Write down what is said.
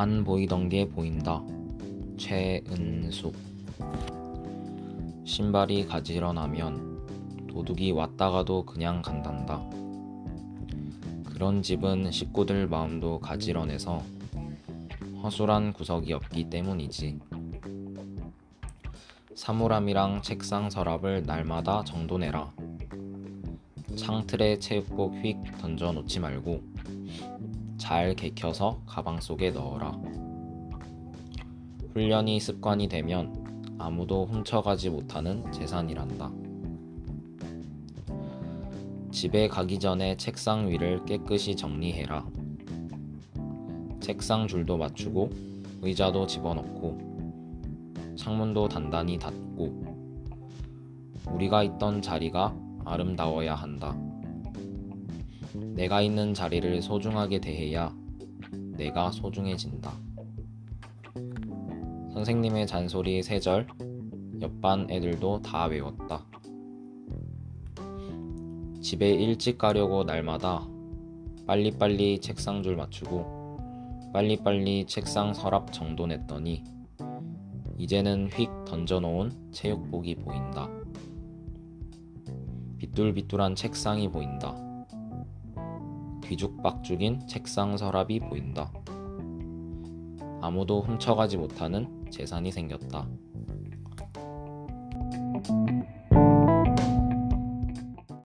안 보이던 게 보인다. 최은숙 신발이 가지런하면 도둑이 왔다가도 그냥 간단다. 그런 집은 식구들 마음도 가지런해서 허술한 구석이 없기 때문이지. 사물함이랑 책상 서랍을 날마다 정돈해라. 창틀에 체육복 휙 던져 놓지 말고 잘 개켜서 가방 속에 넣어라. 훈련이 습관이 되면 아무도 훔쳐가지 못하는 재산이란다. 집에 가기 전에 책상 위를 깨끗이 정리해라. 책상 줄도 맞추고 의자도 집어넣고 창문도 단단히 닫고 우리가 있던 자리가 아름다워야 한다. 내가 있는 자리를 소중하게 대해야 내가 소중해진다. 선생님의 잔소리 세 절, 옆반 애들도 다 외웠다. 집에 일찍 가려고 날마다 빨리빨리 책상 줄 맞추고 빨리빨리 책상 서랍 정돈했더니 이제는 휙 던져놓은 체육복이 보인다. 비뚤비뚤한 책상이 보인다. 뒤죽박죽인 책상 서랍이 보인다. 아무도 훔쳐가지 못하는 재산이 생겼다.